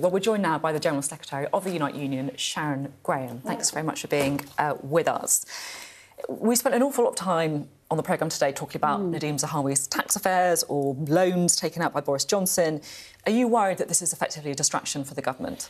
Well, we're joined now by the General Secretary of the Unite Union, Sharon Graham. Thanks very much for being uh, with us. We spent an awful lot of time on the programme today talking about mm. Nadhim Zahawi's tax affairs or loans taken out by Boris Johnson. Are you worried that this is effectively a distraction for the government?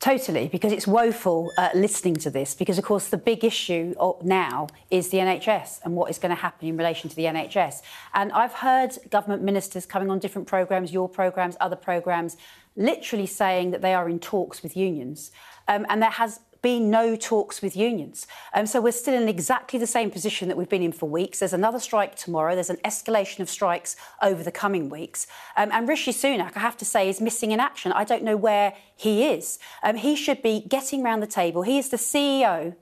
Totally, because it's woeful uh, listening to this. Because, of course, the big issue now is the NHS and what is going to happen in relation to the NHS. And I've heard government ministers coming on different programmes, your programmes, other programmes, literally saying that they are in talks with unions. Um, and there has been no talks with unions. Um, so we're still in exactly the same position that we've been in for weeks. There's another strike tomorrow. There's an escalation of strikes over the coming weeks. Um, and Rishi Sunak, I have to say, is missing in action. I don't know where he is. Um, he should be getting round the table. He is the CEO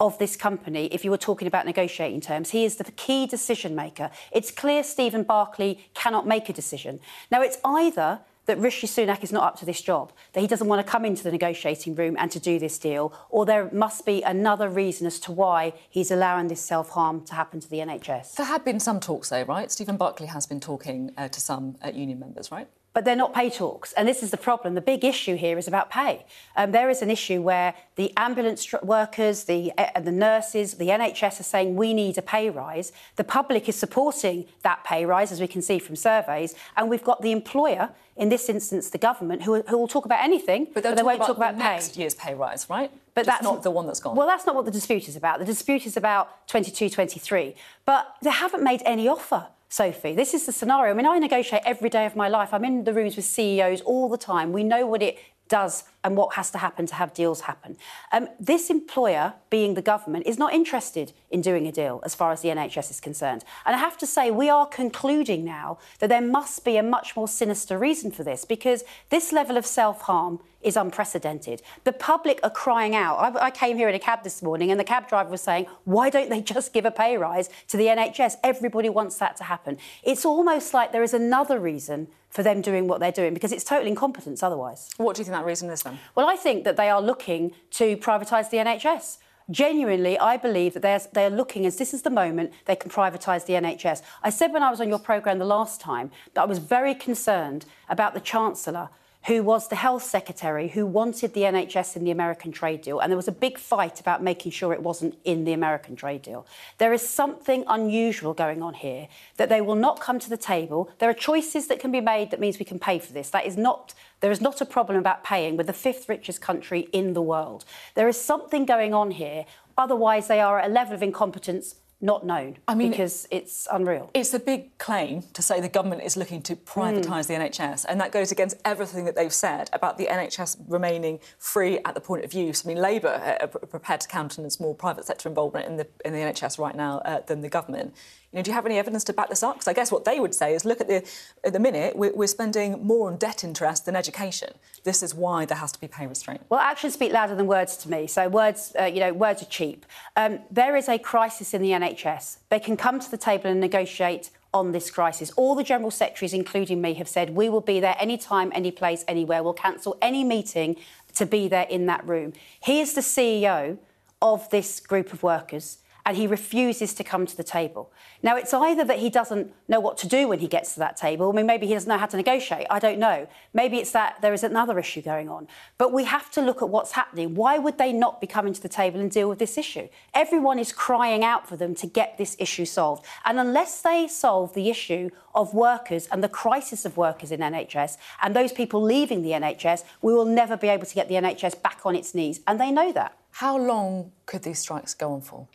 of this company, if you were talking about negotiating terms. He is the key decision maker. It's clear Stephen Barclay cannot make a decision. Now, it's either that Rishi Sunak is not up to this job, that he doesn't want to come into the negotiating room and to do this deal, or there must be another reason as to why he's allowing this self harm to happen to the NHS. There have been some talks, though, right? Stephen Barclay has been talking uh, to some uh, union members, right? But they're not pay talks. And this is the problem. The big issue here is about pay. Um, there is an issue where the ambulance workers, the, uh, the nurses, the NHS are saying we need a pay rise. The public is supporting that pay rise, as we can see from surveys. And we've got the employer, in this instance, the government, who, who will talk about anything, but, but they won't talk about, about next year's pay rise, right? But Just that's not the one that's gone. Well, that's not what the dispute is about. The dispute is about 22, 23. But they haven't made any offer. Sophie. This is the scenario. I mean, I negotiate every day of my life. I'm in the rooms with CEOs all the time. We know what it does and what has to happen to have deals happen. Um, this employer, being the government, is not interested in doing a deal as far as the NHS is concerned. And I have to say, we are concluding now that there must be a much more sinister reason for this because this level of self harm is unprecedented. The public are crying out. I, I, came here in a cab this morning and the cab driver was saying, why don't they just give a pay rise to the NHS? Everybody wants that to happen. It's almost like there is another reason for them doing what they're doing because it's total incompetence otherwise. What do you think that reason is then? Well, I think that they are looking to privatise the NHS. Genuinely, I believe that they're, they're looking as this is the moment they can privatise the NHS. I said when I was on your programme the last time that I was very concerned about the Chancellor who was the health secretary who wanted the NHS in the American trade deal. And there was a big fight about making sure it wasn't in the American trade deal. There is something unusual going on here that they will not come to the table. There are choices that can be made that means we can pay for this. That is not, there is not a problem about paying with the fifth richest country in the world. There is something going on here. Otherwise, they are at a level of incompetence not known I mean, because it's unreal. It's a big claim to say the government is looking to privatise mm. the NHS, and that goes against everything that they've said about the NHS remaining free at the point of use. I mean, Labour are prepared to countenance more private sector involvement in the in the NHS right now uh, than the government. You know, do you have any evidence to back this up? Because I guess what they would say is, look at the at the minute we're, we're spending more on debt interest than education. This is why there has to be pay restraint. Well, actions speak louder than words to me. So words, uh, you know, words are cheap. Um, there is a crisis in the NHS. They can come to the table and negotiate on this crisis. All the general secretaries, including me, have said we will be there anytime, any place, anywhere. We'll cancel any meeting to be there in that room. He is the CEO of this group of workers and he refuses to come to the table. Now, it's either that he doesn't know what to do when he gets to that table. I mean, maybe he doesn't know how to negotiate. I don't know. Maybe it's that there is another issue going on. But we have to look at what's happening. Why would they not be coming to the table and deal with this issue? Everyone is crying out for them to get this issue solved. And unless they solve the issue of workers and the crisis of workers in NHS and those people leaving the NHS, we will never be able to get the NHS back on its knees. And they know that. How long could these strikes go on for?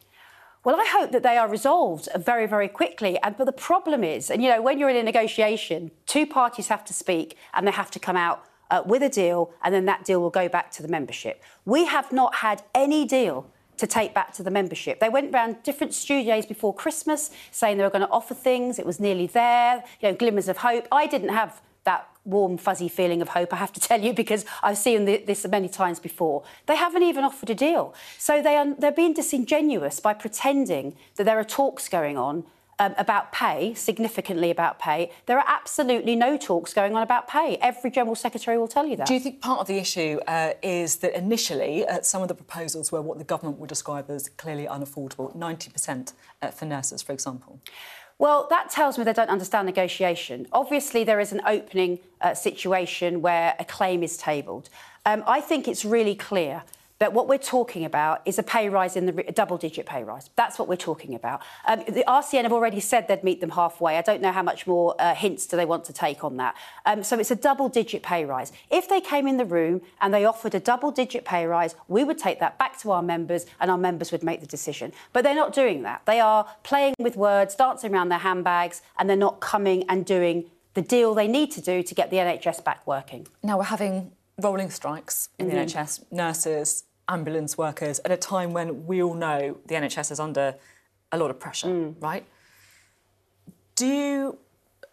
Well, I hope that they are resolved very, very quickly. And but the problem is, and you know, when you're in a negotiation, two parties have to speak and they have to come out uh, with a deal, and then that deal will go back to the membership. We have not had any deal to take back to the membership. They went around different studios before Christmas saying they were going to offer things. It was nearly there, you know, glimmers of hope. I didn't have that warm, fuzzy feeling of hope, I have to tell you, because I've seen this many times before. They haven't even offered a deal. So they are, they're being disingenuous by pretending that there are talks going on um, about pay, significantly about pay. There are absolutely no talks going on about pay. Every General Secretary will tell you that. Do you think part of the issue uh, is that initially uh, some of the proposals were what the government would describe as clearly unaffordable, 90% uh, for nurses, for example? Well, that tells me they don't understand negotiation. Obviously, there is an opening uh, situation where a claim is tabled. Um, I think it's really clear that what we're talking about is a pay rise in the double digit pay rise. That's what we're talking about. Um, the RCN have already said they'd meet them halfway. I don't know how much more uh, hints do they want to take on that. Um, so it's a double digit pay rise. If they came in the room and they offered a double digit pay rise, we would take that back to our members and our members would make the decision. But they're not doing that. They are playing with words, dancing around their handbags, and they're not coming and doing the deal they need to do to get the NHS back working. Now we're having rolling strikes in mm-hmm. the NHS, nurses, ambulance workers at a time when we all know the NHS is under a lot of pressure, mm. right? Do you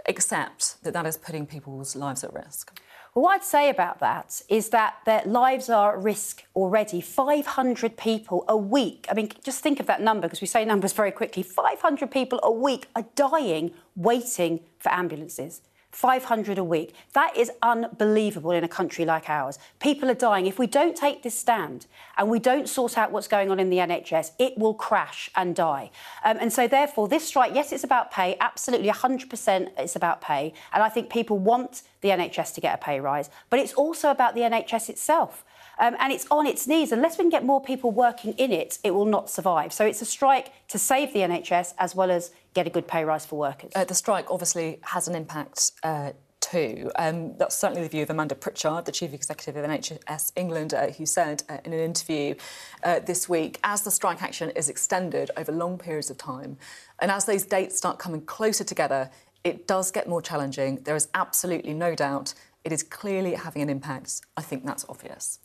accept that that is putting people's lives at risk? Well, what I'd say about that is that their lives are at risk already. 500 people a week. I mean, just think of that number because we say numbers very quickly. 500 people a week are dying waiting for ambulances. 500 a week. That is unbelievable in a country like ours. People are dying. If we don't take this stand and we don't sort out what's going on in the NHS, it will crash and die. Um, and so, therefore, this strike, yes, it's about pay, absolutely 100% it's about pay. And I think people want the NHS to get a pay rise, but it's also about the NHS itself. Um, and it's on its knees. Unless we can get more people working in it, it will not survive. So it's a strike to save the NHS as well as get a good pay rise for workers. Uh, the strike obviously has an impact. Uh, too. Um, that's certainly the view of Amanda Pritchard, the chief executive of NHS England, uh, who said uh, in an interview uh, this week, as the strike action is extended over long periods of time, and as those dates start coming closer together, it does get more challenging. There is absolutely no doubt it is clearly having an impact. I think that's obvious.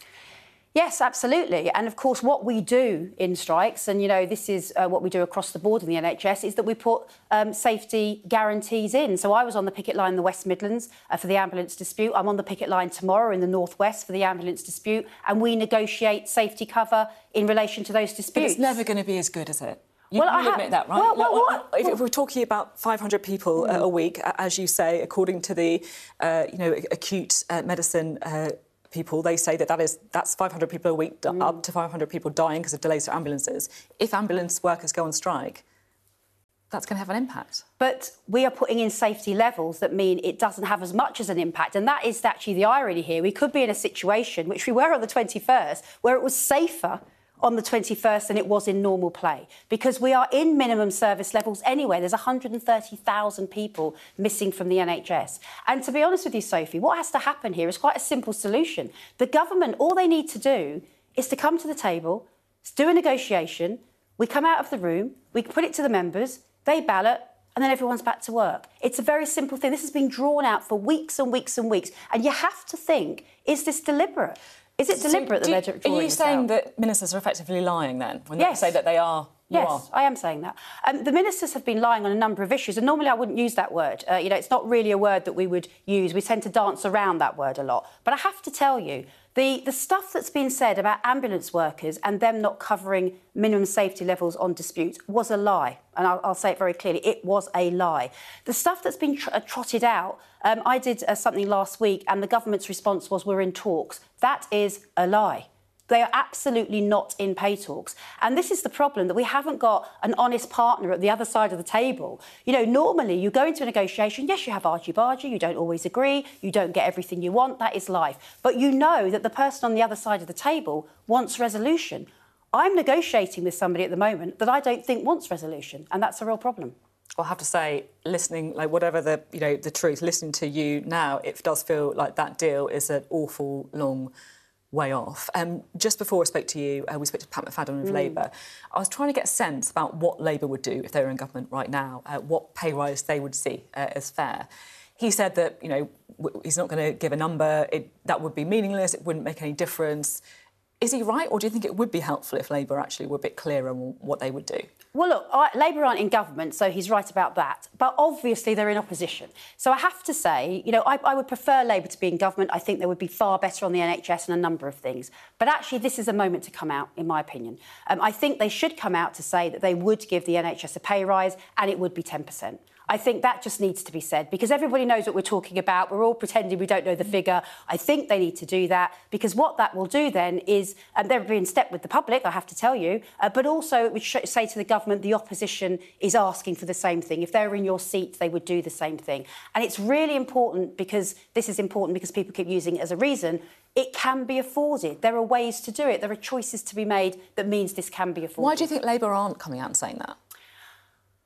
Yes, absolutely. And of course, what we do in strikes, and you know, this is uh, what we do across the board in the NHS, is that we put um, safety guarantees in. So I was on the picket line in the West Midlands uh, for the ambulance dispute. I'm on the picket line tomorrow in the Northwest for the ambulance dispute. And we negotiate safety cover in relation to those disputes. But it's never going to be as good, is it? You, well, you admit that, right? Well, well, well, if, if, we're talking about 500 people mm. a week, as you say, according to the, uh, you know, acute uh, medicine uh, people, they say that, that is that's 500 people a week, mm. up to 500 people dying because of delays to ambulances. If ambulance workers go on strike, that's going to have an impact. But we are putting in safety levels that mean it doesn't have as much as an impact. And that is actually the irony here. We could be in a situation, which we were on the 21st, where it was safer on the 21st than it was in normal play because we are in minimum service levels anyway. There's 130,000 people missing from the NHS. And to be honest with you, Sophie, what has to happen here is quite a simple solution. The government, all they need to do is to come to the table, do a negotiation, we come out of the room, we put it to the members, they ballot, and then everyone's back to work. It's a very simple thing. This has been drawn out for weeks and weeks and weeks. And you have to think, is this deliberate? Is it deliberate so that they're Are you saying that ministers are effectively lying then when yes. they say that they are? Yes, are. I am saying that. Um, the ministers have been lying on a number of issues, and normally I wouldn't use that word. Uh, you know, it's not really a word that we would use. We tend to dance around that word a lot. But I have to tell you, the, the stuff that's been said about ambulance workers and them not covering minimum safety levels on disputes was a lie. And I'll, I'll say it very clearly it was a lie. The stuff that's been tr- uh, trotted out, um, I did uh, something last week and the government's response was we're in talks. That is a lie. They are absolutely not in pay talks. And this is the problem that we haven't got an honest partner at the other side of the table. You know, normally you go into a negotiation, yes, you have argy bargy, you don't always agree, you don't get everything you want, that is life. But you know that the person on the other side of the table wants resolution. I'm negotiating with somebody at the moment that I don't think wants resolution, and that's a real problem. I'll have to say, listening, like whatever the you know the truth, listening to you now, it does feel like that deal is an awful long way off. Um, just before I spoke to you, uh, we spoke to Pat McFadden of mm. Labour. I was trying to get a sense about what Labour would do if they were in government right now, uh, what pay rise they would see uh, as fair. He said that you know he's not going to give a number. It, that would be meaningless. It wouldn't make any difference. Is he right, or do you think it would be helpful if Labour actually were a bit clearer on what they would do? Well, look, Labour aren't in government, so he's right about that. But obviously, they're in opposition. So I have to say, you know, I, I would prefer Labour to be in government. I think they would be far better on the NHS and a number of things. But actually, this is a moment to come out, in my opinion. Um, I think they should come out to say that they would give the NHS a pay rise and it would be 10%. I think that just needs to be said because everybody knows what we're talking about. We're all pretending we don't know the figure. I think they need to do that because what that will do then is, and they're being step with the public, I have to tell you, uh, but also it would say to the government the opposition is asking for the same thing. If they were in your seat, they would do the same thing. And it's really important because this is important because people keep using it as a reason. It can be afforded. There are ways to do it. There are choices to be made that means this can be afforded. Why do you think Labour aren't coming out and saying that?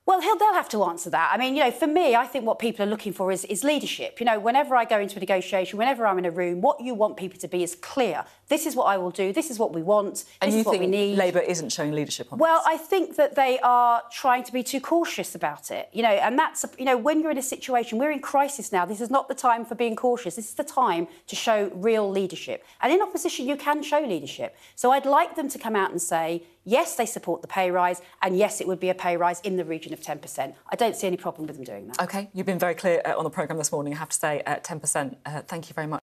Well, they'll have to answer that. I mean, you know, for me, I think what people are looking for is, is leadership. You know, whenever I go into a negotiation, whenever I'm in a room, what you want people to be is clear. This is what I will do. This is what we want. And this you is what think we need. Labour isn't showing leadership on Well, this? I think that they are trying to be too cautious about it. You know, and that's you know, when you're in a situation, we're in crisis now. This is not the time for being cautious. This is the time to show real leadership. And in opposition, you can show leadership. So I'd like them to come out and say, yes, they support the pay rise, and yes, it would be a pay rise in the region of 10%. I don't see any problem with them doing that. OK, you've been very clear uh, on the programme this morning, I have to say, uh, 10%. Uh, thank you very much.